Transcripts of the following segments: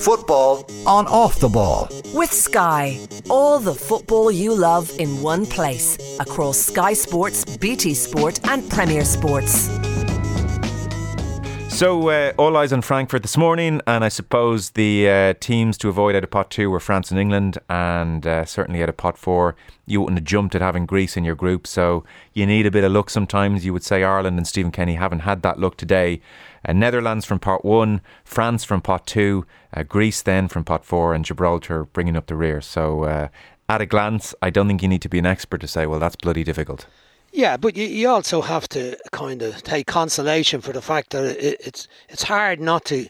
Football on off the ball. With Sky, all the football you love in one place across Sky Sports, BT Sport, and Premier Sports. So, uh, all eyes on Frankfurt this morning, and I suppose the uh, teams to avoid out of pot two were France and England, and uh, certainly out of pot four, you wouldn't have jumped at having Greece in your group. So, you need a bit of luck sometimes. You would say Ireland and Stephen Kenny haven't had that luck today. Uh, Netherlands from pot one, France from pot two, uh, Greece then from pot four, and Gibraltar bringing up the rear. So, uh, at a glance, I don't think you need to be an expert to say, well, that's bloody difficult. Yeah, but you, you also have to kind of take consolation for the fact that it, it's it's hard not to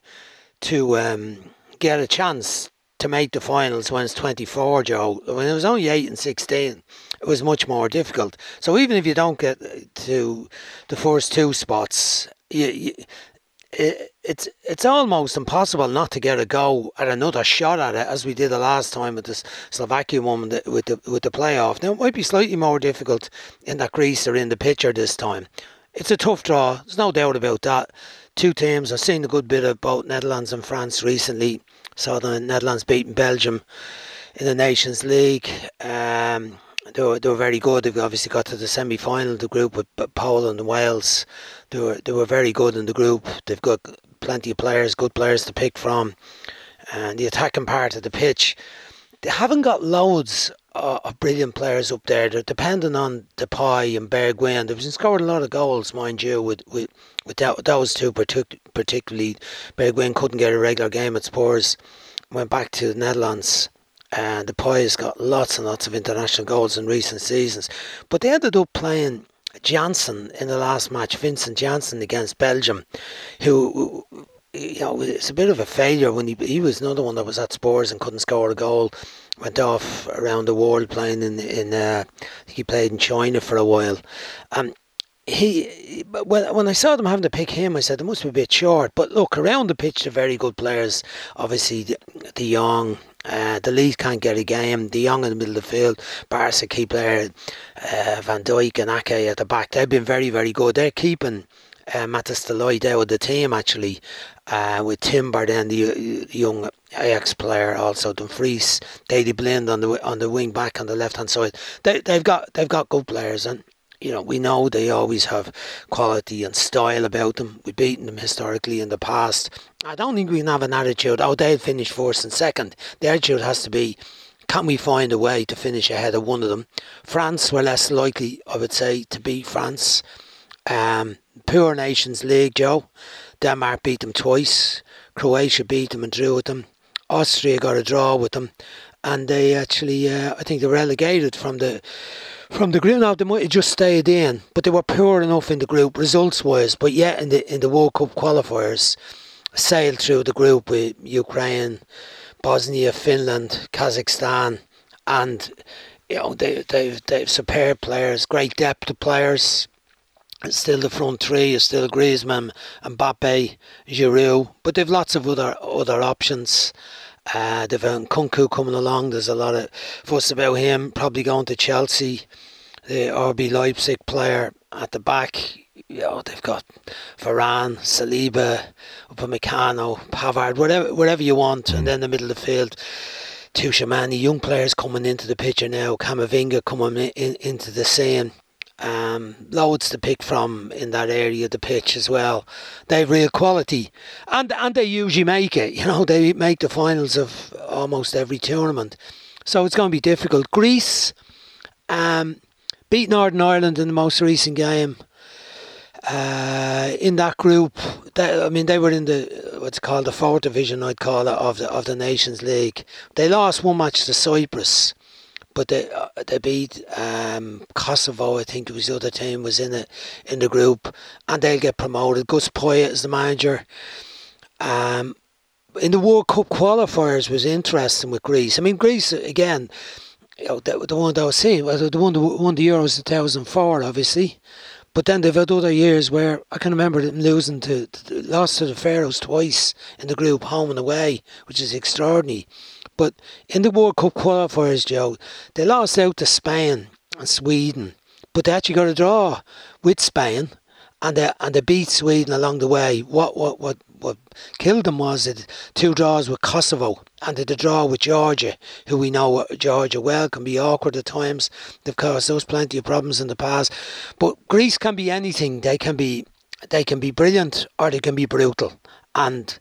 to um, get a chance to make the finals when it's 24, Joe. When it was only 8 and 16, it was much more difficult. So even if you don't get to the first two spots, you, you, it, it's it's almost impossible not to get a go at another shot at it, as we did the last time with the Slovakia one with the, with the with the playoff. Now it might be slightly more difficult in that Greece are in the picture this time. It's a tough draw. There's no doubt about that. Two teams. I've seen a good bit of both Netherlands and France recently. Saw the Netherlands beating Belgium in the Nations League. Um, they were, they were very good. They've obviously got to the semi final the group with Poland and Wales. They were they were very good in the group. They've got plenty of players, good players to pick from, and the attacking part of the pitch. They haven't got loads of brilliant players up there. They're dependent on Depay and Bergwijn. They've been scored a lot of goals, mind you, with with, with that, those two partic- particularly. Bergwijn couldn't get a regular game at Spurs. Went back to the Netherlands and Depay's got lots and lots of international goals in recent seasons. But they ended up playing Janssen in the last match, Vincent Janssen against Belgium, who you know it's a bit of a failure when he he was another one that was at Spurs and couldn't score a goal. Went off around the world playing in in uh, he played in China for a while. Um, he when when I saw them having to pick him, I said they must be a bit short. But look, around the pitch, they're very good players. Obviously, the, the young, uh, de Ligt can't get a game. De Jong in the middle of the field, Barca key player, uh, Van Dijk and Ake at the back. They've been very very good. They're keeping. Uh, Matthijs de Ligt out of the team actually, uh, with Timber then the uh, young Ajax player also Dumfries, Daley Blind on the on the wing back on the left hand side. They they've got they've got good players and you know, we know they always have quality and style about them. We've beaten them historically in the past. I don't think we can have an attitude, oh, they'll finish first and second. The attitude has to be, can we find a way to finish ahead of one of them? France were less likely, I would say, to beat France. Um, poor Nations League, Joe. Denmark beat them twice. Croatia beat them and drew with them. Austria got a draw with them. And they actually, uh, I think, they relegated from the from the group now they might have just stayed in, but they were poor enough in the group results wise. But yet in the in the World Cup qualifiers, sailed through the group with Ukraine, Bosnia, Finland, Kazakhstan, and you know they they they've superb players, great depth of players. Still the front three is still Griezmann, Mbappe, Giroud, but they've lots of other other options. Uh, they've Nkunku coming along. There's a lot of fuss about him. Probably going to Chelsea. The RB Leipzig player at the back. You know, they've got Varane, Saliba, Upamecano, Pavard, whatever, whatever you want. Mm. And then the middle of the field, Tchouameni, young players coming into the picture now. Camavinga coming in, in, into the scene. Um, loads to pick from in that area of the pitch as well. They've real quality, and and they usually make it. You know, they make the finals of almost every tournament, so it's going to be difficult. Greece um, beat Northern Ireland in the most recent game. Uh, in that group, they, I mean, they were in the what's called the fourth division. I'd call it of the of the Nations League. They lost one match to Cyprus but they uh, they beat um, Kosovo. I think it was the other team was in it in the group, and they'll get promoted. Gus Poyet is the manager. Um, in the World Cup qualifiers was interesting with Greece. I mean, Greece again. You know, the, the one that I was seeing, the one that won the Euros in 2004, obviously. But then they've had other years where I can remember them losing to, to lost to the Faroes twice in the group, home and away, which is extraordinary. But in the World Cup qualifiers, Joe, they lost out to Spain and Sweden, but they actually got a draw with Spain and they and they beat Sweden along the way. What what what what killed them was it two draws with Kosovo and the draw with Georgia, who we know uh, Georgia well can be awkward at times. They've caused us plenty of problems in the past, but Greece can be anything. They can be they can be brilliant or they can be brutal, and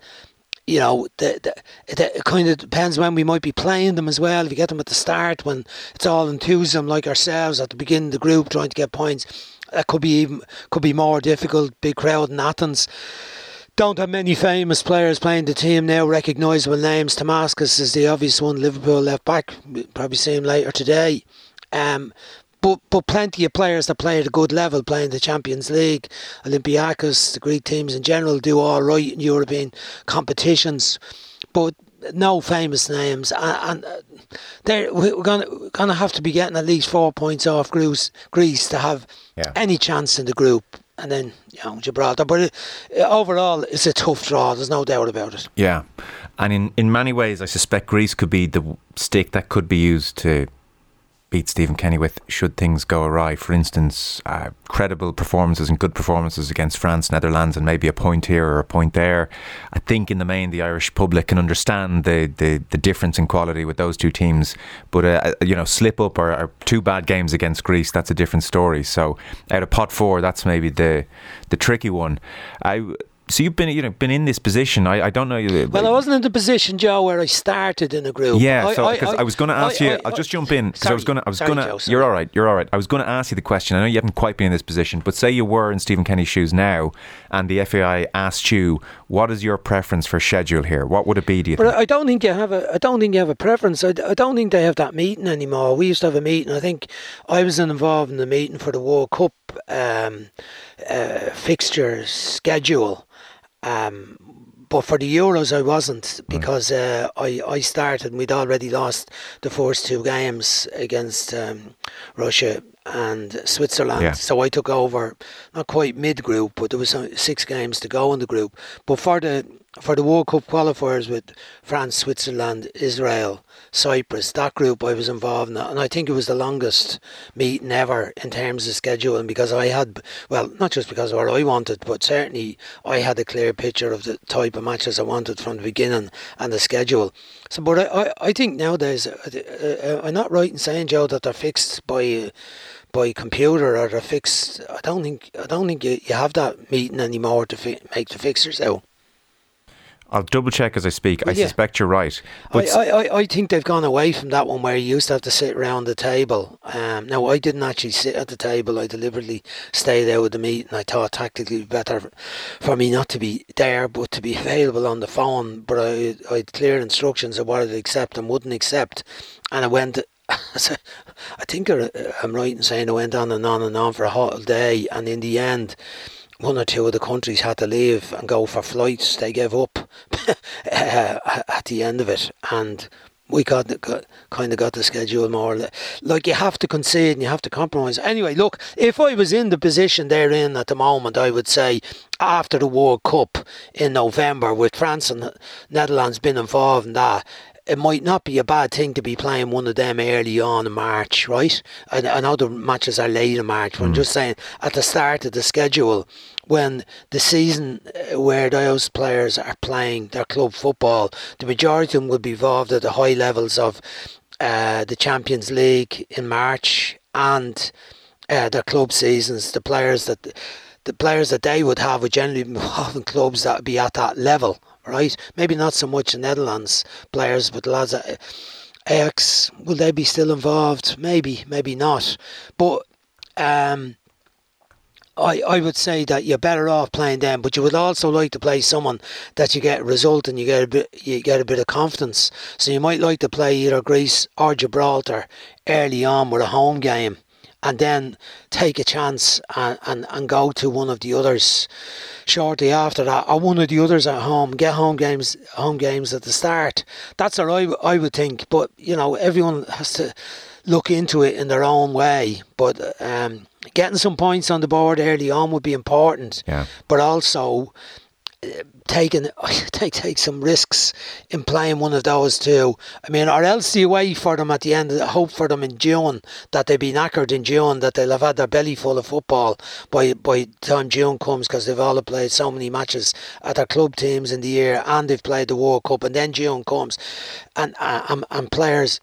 you know, the, the, the, it kind of depends when we might be playing them as well. If you get them at the start, when it's all enthusiasm like ourselves at the beginning of the group trying to get points, that could be even could be more difficult. Big crowd in Athens. Don't have many famous players playing the team now, recognisable names. Tsimikas is the obvious one, Liverpool left back. Probably see him later today. Um, but but plenty of players that play at a good level playing the Champions League, Olympiacos, the Greek teams in general do all right in European competitions, but no famous names, and, uh, and we're gonna gonna have to be getting at least four points off Greece, Greece to have yeah. any chance in the group and then you know Gibraltar. But it, overall, it's a tough draw. There's no doubt about it. Yeah, and in in many ways, I suspect Greece could be the stick that could be used to beat Stephen Kenny with should things go awry. For instance, uh, credible performances and good performances against France, Netherlands, and maybe a point here or a point there. I think in the main the Irish public can understand the the, the difference in quality with those two teams. But uh, uh you know, slip up or, or, two bad games against Greece, that's a different story. So out of pot four, that's maybe the the tricky one. I so you've been you know been in this position. I, I don't know. You Well, I wasn't in the position, Joe, where I started in a group. Yeah, so because I, I, I, was going to ask I, you, I'll just jump in because I was going to. I was going to. You're all right. You're all right. I was going to ask you the question. I know you haven't quite been in this position, but say you were in Stephen Kenny's shoes now, and the FAI asked you, "What is your preference for schedule here? What would it be?" Do you? But think? I don't think you have a. I don't think you have a preference. I, I don't think they have that meeting anymore. We used to have a meeting. I think I was involved in the meeting for the World Cup um, uh, fixture schedule um, but for the Euros, I wasn't because uh, I I started. and We'd already lost the first two games against um, Russia and Switzerland. Yeah. So I took over, not quite mid group, but there was six games to go in the group. But for the for the World Cup qualifiers with France, Switzerland, Israel, Cyprus, that group I was involved in, and I think it was the longest meeting ever in terms of scheduling because I had, well, not just because of what I wanted, but certainly I had a clear picture of the type of matches I wanted from the beginning and the schedule. So, but I, I, I think nowadays, uh, uh, I'm not right in saying, Joe, that they're fixed by by computer or they're fixed. I don't think I don't think you, you have that meeting anymore to fi- make the fixtures out. I'll double check as I speak. Well, I yeah. suspect you're right. But I, I, I think they've gone away from that one where you used to have to sit around the table. Um, now, I didn't actually sit at the table. I deliberately stayed out of the meeting. I thought tactically better for me not to be there, but to be available on the phone. But I, I had clear instructions of what I'd accept and wouldn't accept. And I went I think I'm right in saying I went on and on and on for a whole day, and in the end, one or two of the countries had to leave and go for flights. They gave up uh, at the end of it, and we got, got kind of got the schedule more like you have to concede and you have to compromise. Anyway, look, if I was in the position they're in at the moment, I would say after the World Cup in November, with France and Netherlands being involved in that, it might not be a bad thing to be playing one of them early on in March, right? I, I know the matches are late in March, but mm. I'm just saying at the start of the schedule, when the season uh, where those players are playing their club football, the majority of them will be involved at the high levels of uh, the Champions League in March and uh, their club seasons. The players that the players that they would have would generally be involved in clubs that would be at that level right? Maybe not so much the Netherlands players, but lads at Ajax, will they be still involved? Maybe, maybe not. But um, I, I would say that you're better off playing them, but you would also like to play someone that you get a result and you get a bit you get a bit of confidence. So you might like to play either Greece or Gibraltar early on with a home game and then take a chance and, and, and go to one of the others shortly after that, or one of the others at home, get home games, home games at the start. That's what I, I would think. But you know, everyone has to look into it in their own way. But um, getting some points on the board early on would be important. Yeah. But also taking take take some risks in playing one of those two. I mean, or else the away for them at the end. Hope for them in June that they'll be knackered in June, that they'll have had their belly full of football by by the time June comes, because they've all played so many matches at their club teams in the year, and they've played the World Cup, and then June comes, and uh, and, and players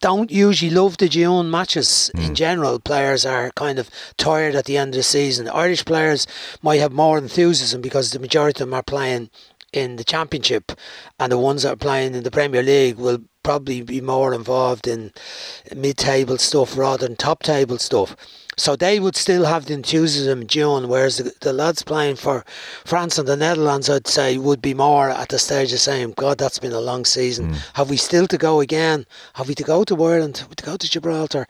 don't usually love the June matches mm. in general. Players are kind of tired at the end of the season. Irish players might have more enthusiasm because the majority of them are playing in the championship, and the ones that are playing in the Premier League will probably be more involved in mid-table stuff rather than top-table stuff. So they would still have the enthusiasm in June, whereas the, the, lads playing for France and the Netherlands, I'd say, would be more at the stage of saying, God, that's been a long season. Mm. Have we still to go again? Have we to go to Ireland? Have we to go to Gibraltar?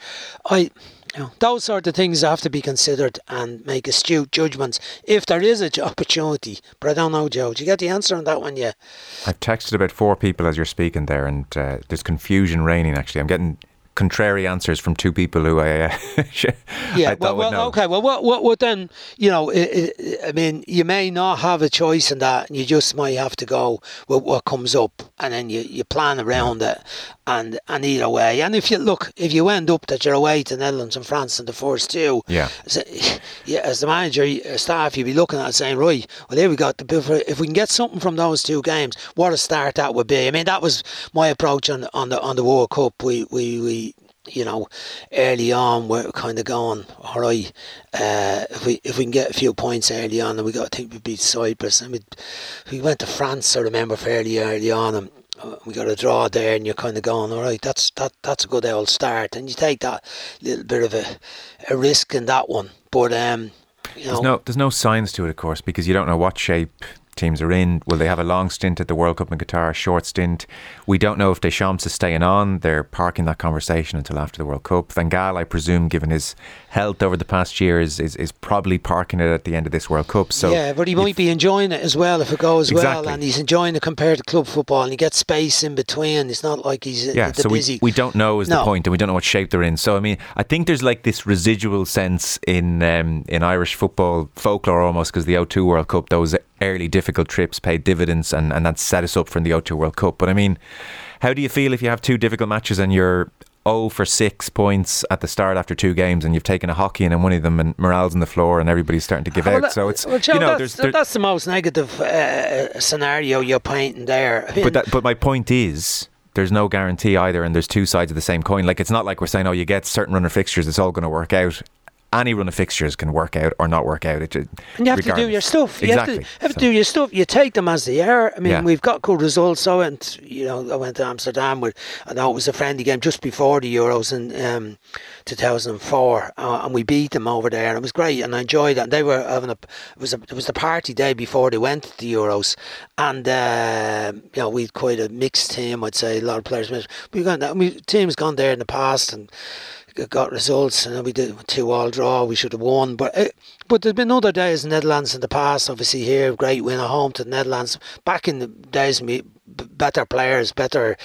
I. You know, those sort of things have to be considered and make astute judgments if there is an opportunity. But I don't know, Joe. Did you get the answer on that one yet? I've texted about four people as you're speaking there, and uh, there's confusion reigning. Actually, I'm getting contrary answers from two people who I, uh, yeah, I well, well okay, well, what, what, what then? You know, it, it, I mean, you may not have a choice in that, and you just might have to go with what comes up, and then you, you plan around it, and and either way, and if you look, if you end up that you're away to Netherlands and France in the first two, yeah, as, yeah, as the manager, uh, staff, you'd be looking at saying, right, well, there we got the if we can get something from those two games, what a start that would be. I mean, that was my approach on on the on the World Cup. We we we you know, early on we're kind of going, all right, uh, if we if we can get a few points early on, and we got I think we beat Cyprus, and we we went to France. I remember fairly early on, and we got a draw there, and you're kind of going, all right, that's that that's a good old start, and you take that little bit of a, a risk in that one, but um. You know, there's no there's no signs to it, of course, because you don't know what shape teams are in. Will they have a long stint at the World Cup in Qatar, a short stint? We don't know if Deschamps is staying on. They're parking that conversation until after the World Cup. Van Gaal, I presume, given his health over the past year, is, is, is probably parking it at the end of this World Cup. So Yeah, but he might be enjoying it as well if it goes exactly. well. And he's enjoying it compared to club football and he gets space in between. It's not like he's yeah, so busy. We, we don't know is no. the point and we don't know what shape they're in. So, I mean, I think there's like this residual sense in, um, in Irish football folklore almost because the O2 World Cup, those early difficult trips paid dividends and, and that set us up for the O2 World Cup. But I mean, how do you feel if you have two difficult matches and you're 0 for 6 points at the start after two games and you've taken a hockey in one of them and morale's on the floor and everybody's starting to give well, out. So it's, well, Joe, you know, that's, that's the most negative uh, scenario you're painting there. I mean, but, that, but my point is, there's no guarantee either, and there's two sides of the same coin. Like it's not like we're saying, oh, you get certain runner fixtures, it's all going to work out any run of fixtures can work out or not work out. It, and you have regardless. to do your stuff. You exactly. have to, have to do your stuff. You take them as they are. I mean, yeah. we've got good results. I went, you know, I went to Amsterdam with, I know it was a friendly game just before the Euros in um, 2004, uh, and we beat them over there, and it was great, and I enjoyed it. And they were having a, it was a, it was the party day before they went to the Euros, and uh, you know, we had quite a mixed team. I'd say a lot of players. We've got, we teams gone there in the past, and got results, and we did two all draw. We should have won, but it, uh, but there's been other days in Netherlands in the past. Obviously, here great win at home to the Netherlands. Back in the days, me better players, better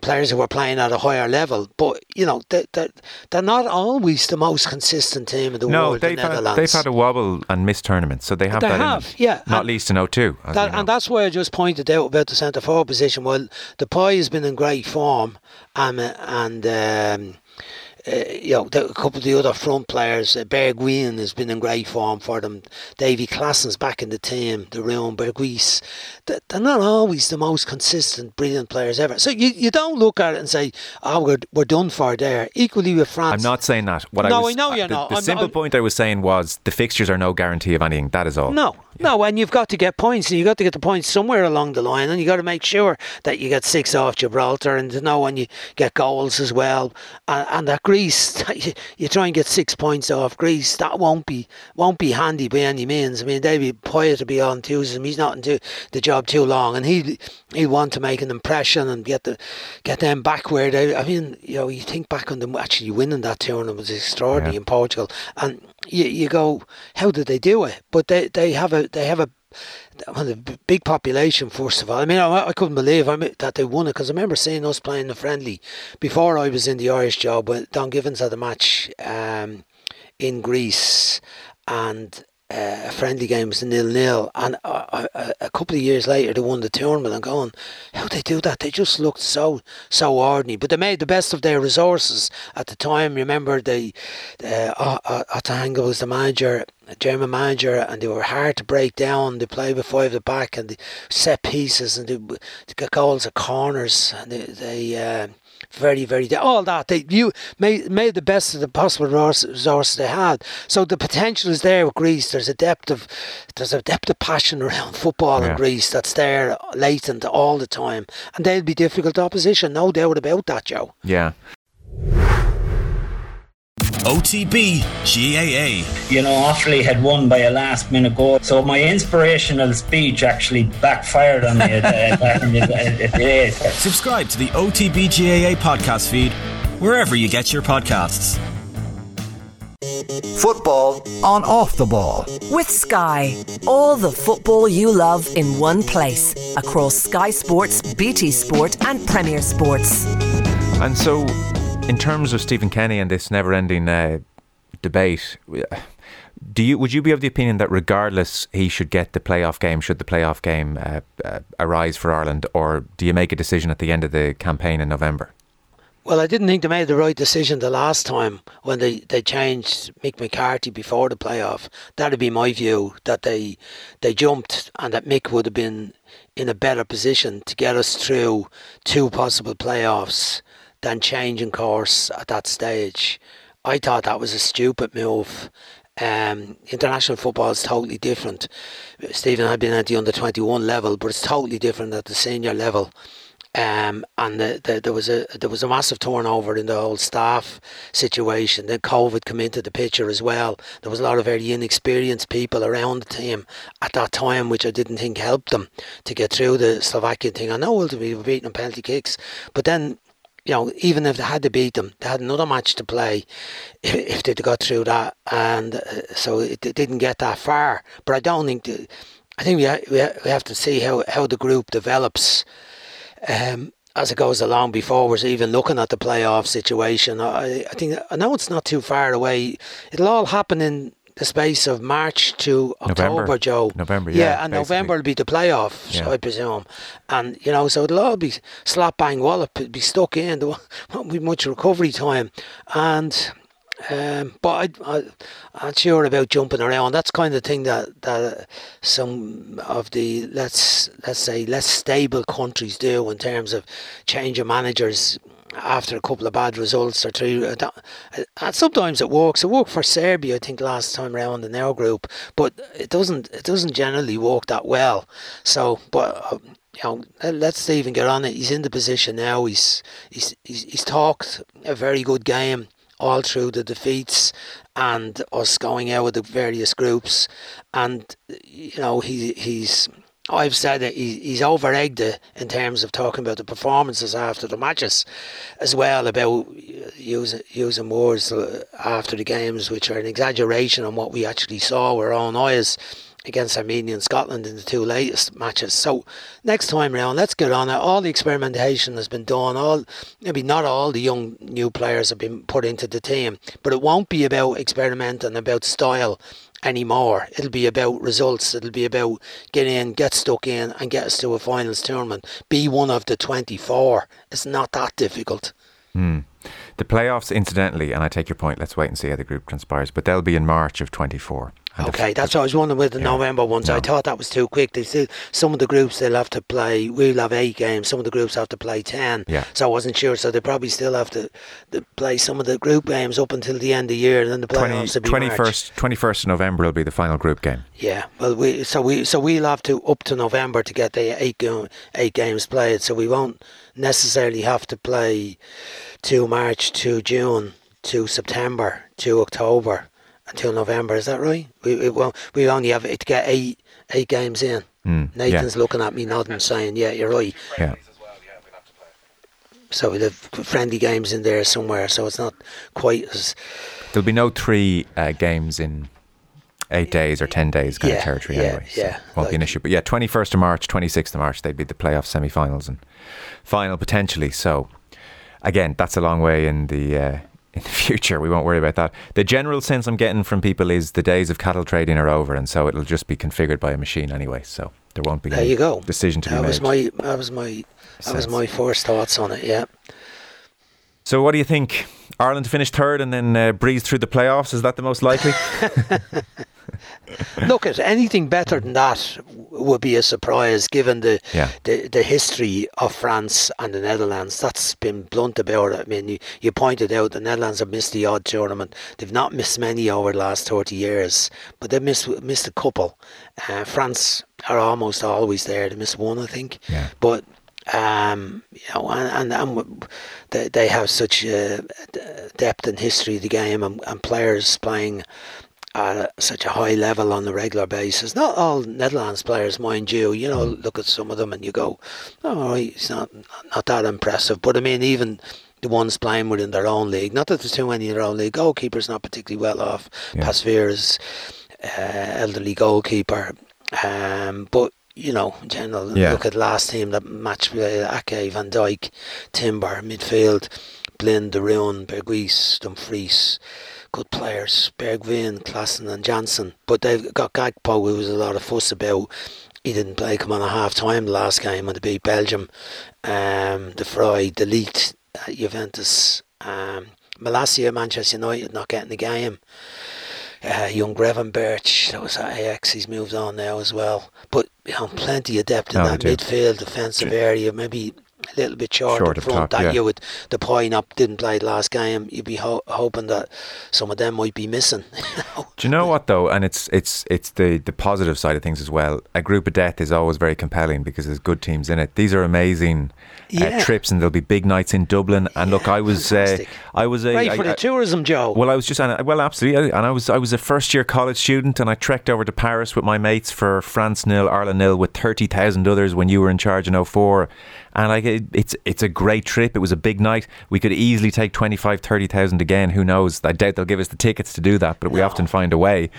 players who were playing at a higher level. But you know, they, they, they're not always the most consistent team in the no, world. they've the had, they've had a wobble and missed tournaments, so they have they that. Have, yeah, not and least in 02. That, and that's why I just pointed out about the centre forward position. Well, Depay has been in great form, um, and. Um, uh, you know, a couple of the other front players, uh, Bergwijn has been in great form for them. Davy Klaassen's back in the team, De Roon, Berghuis. They're not always the most consistent, brilliant players ever. So you, you don't look at it and say, oh, we're, we're done for there. Equally with France. I'm not saying that. What no, I, was, I know you're the, not. The I'm simple point I was saying was the fixtures are no guarantee of anything. That is all. No. No, and you've got to get points, and you've got to get the points somewhere along the line, and you've got to make sure that you get six off Gibraltar and to know when you get goals as well. And, and that Greece, you try and get six points off Greece. That won't be won't be handy by any means. I mean, David Poyet to be on Tuesday. He's not into the job too long, and he he want to make an impression and get the get them back where they. I mean, you know, you think back on them actually winning that tournament was extraordinary yeah. in Portugal, and you you go, how did they do it? But they they have a they have a well, the big population, first of all. I mean, I, I couldn't believe I mean, that they won it because I remember seeing us playing the friendly before I was in the Irish job. When Don Givens had a match um, in Greece, and uh, a friendly game was nil nil, and uh, uh, a couple of years later they won the tournament. I'm going, how they do that? They just looked so so ordinary, but they made the best of their resources at the time. Remember, the uh, Otto Rehhagel was the manager. German manager, and they were hard to break down. They play with five at the back, and they set pieces, and they, they got goals at corners, and they, they uh, very, very all that they you made made the best of the possible resources they had. So the potential is there with Greece. There's a depth of there's a depth of passion around football yeah. in Greece that's there latent all the time, and they'll be difficult opposition, no doubt about that, Joe. Yeah. OTB GAA. You know, Offaly had won by a last minute goal, so my inspirational speech actually backfired on me today. Uh, Subscribe to the OTB GAA podcast feed wherever you get your podcasts. Football on off the ball. With Sky. All the football you love in one place. Across Sky Sports, BT Sport, and Premier Sports. And so in terms of Stephen Kenny and this never-ending uh, debate, do you would you be of the opinion that regardless he should get the playoff game, should the playoff game uh, uh, arise for Ireland, or do you make a decision at the end of the campaign in November? Well, I didn't think they made the right decision the last time when they, they changed Mick McCarthy before the playoff. That'd be my view that they they jumped and that Mick would have been in a better position to get us through two possible playoffs than changing course at that stage. I thought that was a stupid move. Um, international football is totally different. Stephen had been at the under 21 level, but it's totally different at the senior level. Um, and the, the, there was a there was a massive turnover in the whole staff situation. Then COVID came into the picture as well. There was a lot of very inexperienced people around the team at that time, which I didn't think helped them to get through the Slovakian thing. I know ultimately we were beating on penalty kicks, but then you know, even if they had to beat them, they had another match to play if if they'd got through that, and uh, so it, it, didn't get that far. But I don't think the, I think we ha- we, ha- we have to see how how the group develops. Um, as it goes along before we're even looking at the playoff situation. I, I think I know it's not too far away. It'll all happen in the space of March to October, November. Joe. November, yeah. Yeah, and basically. November will be the playoffs, yeah. I presume. And, you know, so it'll all be slap bang wallop, it'll be stuck in. There won't be much recovery time. And. Um, but I, I, I'm sure about jumping around. That's kind of thing that that some of the let's let's say less stable countries do in terms of change of managers after a couple of bad results or two. Uh, uh, and sometimes it works. It worked for Serbia, I think, last time around in their group, but it doesn't. It doesn't generally work that well. So, but. Uh, you know, let's even get on it. He's in the position now. He's he's he's, he's talked a very good game all through the defeats and us going out with the various groups, and you know he he's Oh, I've said that he, he's over egged in terms of talking about the performances after the matches, as well about using using words after the games which are an exaggeration on what we actually saw with our own eyes against Armenia and Scotland in the two latest matches. So next time round, let's get on it. All the experimentation has been done. All maybe not all the young new players have been put into the team, but it won't be about experimenting about style anymore. It'll be about results. It'll be about get in, get stuck in, and get us to a finals tournament. Be one of the 24. It's not that difficult. Hmm. The playoffs, incidentally, and I take your point, let's wait and see how the group transpires, but they'll be in March of 24. Okay, that's what I was wondering with the yeah. November ones. No. I thought that was too quick. They still some of the groups they'll have to play. We'll have eight games. Some of the groups have to play ten. Yeah. So I wasn't sure. So they probably still have to, to play some of the group games up until the end of the year, and then the playoffs 20, will be 21st, 21st of November will be the final group game. Yeah. Well, we so we so we'll have to up to November to get the eight eight games played. So we won't necessarily have to play to March to June to September to October until November. Is that right? We we, well, we only have to get eight eight games in. Mm, Nathan's yeah. looking at me nodding, saying, "Yeah, you're right." Yeah. So we have friendly games in there somewhere, so it's not quite as. There'll be no three uh, games in eight days or ten days kind yeah, of territory yeah, anyway. So yeah, won't like, be an issue. But yeah, twenty first of March, twenty sixth of March, they'd be the playoff semi-finals and final potentially. So again, that's a long way in the uh, in the future. We won't worry about that. The general sense I'm getting from people is the days of cattle trading are over, and so it'll just be configured by a machine anyway. So there won't be There any you go. decision to that be was made. my that was my that was my first thoughts on it. Yeah. So what do you think? Ireland to finish third and then uh, breeze through the playoffs. Is that the most likely? Look at anything better than that would be a surprise given the, Yeah. the the history of France and the Netherlands. That's been blunt about it. I mean, you, you pointed out the Netherlands have missed the odd tournament. They've not missed many over the last thirty years, but they've missed missed a couple. Uh, France are almost always there. They missed one, I think. Yeah. But um, you know, and, and, and they, they have such uh, depth and history of the game and, and players playing at such a high level on a regular basis. Not all Netherlands players, mind you. You know, look at some of them and you go, "Oh, he's not not that impressive." But I mean, even the ones playing within their own league. Not that there's too many in their own league. Goalkeeper's not particularly well off. Yeah. Pasveer is uh, elderly goalkeeper, um, but. You know, in general, Yeah. look at last team that match with Ake, Van Dijk, Timber, midfield, Blind, De Roon, Berghuis, Dumfries, good players, Bergwijn, Klaassen and Janssen. But they've got Gakpo, who was a lot of fuss about. He didn't play come on a half time last game when they beat Belgium. Um, De Vrij, De Ligt, at Juventus. Um, Malacia, Manchester United not getting the game. Uh, young Gravenberch, that was at Ajax, he's moved on now as well. But you know, plenty of depth in No, that midfield, defensive area, maybe a little bit short, Short up front. top, that yeah. you would, the point up didn't play the last game. You'd be ho- hoping that some of them might be missing. you know. Do you know what though? And it's it's it's the the positive side of things as well. A group of death is always very compelling because there's good teams in it. These are amazing uh, trips, and there'll be big nights in Dublin. And look, I was uh. I was a Right I- for the I- tourism, Joe. Well, I was just, and well, absolutely, and I was, I was a first year college student, and I trekked over to Paris with my mates for France nil, Ireland nil, with thirty thousand others when you were in charge in 04. and like it, it's, it's a great trip. It was a big night. We could easily take 25, 30,000 again. Who knows? I doubt they'll give us the tickets to do that, but we often find a way.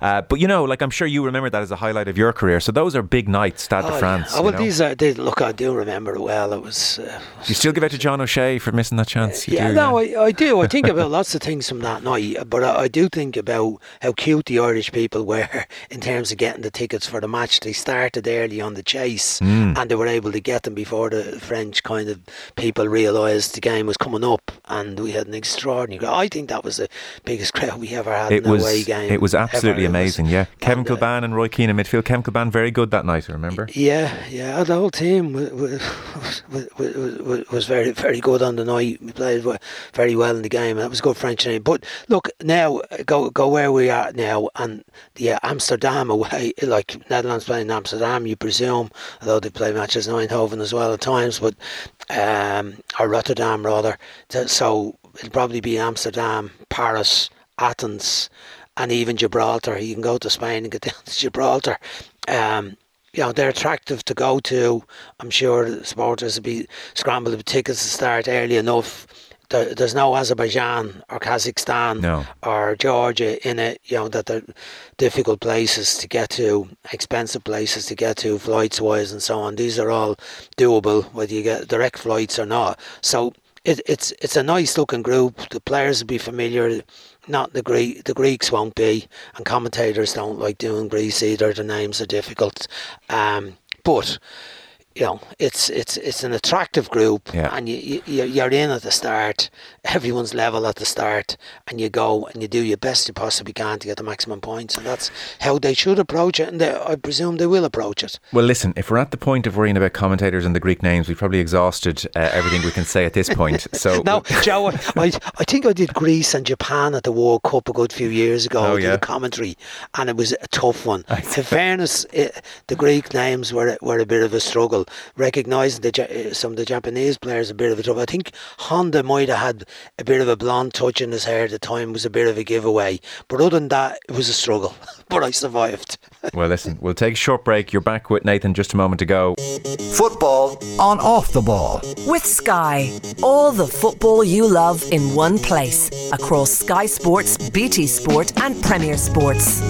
Uh, but you know, like I'm sure you remember that as a highlight of your career. So those are big nights, Stade de Oh, France. yeah. Oh, well, know? these are. They, look, I do remember it well. It was. Uh, you still give it to John O'Shea for missing that chance? You yeah, do, no, I, I do. I think about lots of things from that night, but I, I do think about how cute the Irish people were in terms of getting the tickets for the match. They started early on the chase, Hmm. and they were able to get them before the French kind of people realised the game was coming up, and we had an extraordinary. crowd. I think that was the biggest crowd we ever had It in was away game. it was absolutely ever. It was- amazing. Yeah, Kevin and, uh, Kilbane and Roy Keane in midfield. Kevin Kilbane very good that night. I remember. Yeah, yeah, the whole team was, was, was, was very, very good on the night. We played very well in the game. That was good French name. But look, now go go where we are now, and yeah, Amsterdam away, like Netherlands playing Amsterdam, you presume, although they play matches in Eindhoven as well at times, but um, or Rotterdam rather. So it'll probably be Amsterdam, Paris, Athens, and even Gibraltar. You can go to Spain and get down to Gibraltar. Um, you know, they're attractive to go to. I'm sure the supporters will be scrambling with tickets to start early enough. There, there's no Azerbaijan or Kazakhstan No. or Georgia in it, you know, that they're difficult places to get to, expensive places to get to, flights wise and so on. These are all doable, whether you get direct flights or not. So it, it's it's a nice looking group. The players will be familiar. Not the Greek, the Greeks won't be, and commentators don't like doing Greece either. The names are difficult, um, but you know, it's it's it's an attractive group, Yeah. and you, you you're in at the start. Everyone's level at the start, and you go and you do your best you possibly can to get the maximum points, and that's how they should approach it. And they, I presume they will approach it. Well, listen, if we're at the point of worrying about commentators and the Greek names, we've probably exhausted uh, everything we can say at this point. So No, Joe, I, I think I did Greece and Japan at the World Cup a good few years ago. Oh, I did yeah. a commentary, and it was a tough one. In fairness, it, the Greek names were were a bit of a struggle. Recognising the, eh, some of the Japanese players a bit of a trouble. I think Honda might have had a bit of a blonde touch in his hair at the time. Was a bit of a giveaway, but other than that, it was a struggle. but I survived. well, listen, we'll take a short break. You're back with Nathan just a moment ago. Football on off the ball. With Sky, all the football you love in one place across Sky Sports, BT Sport, and Premier Sports.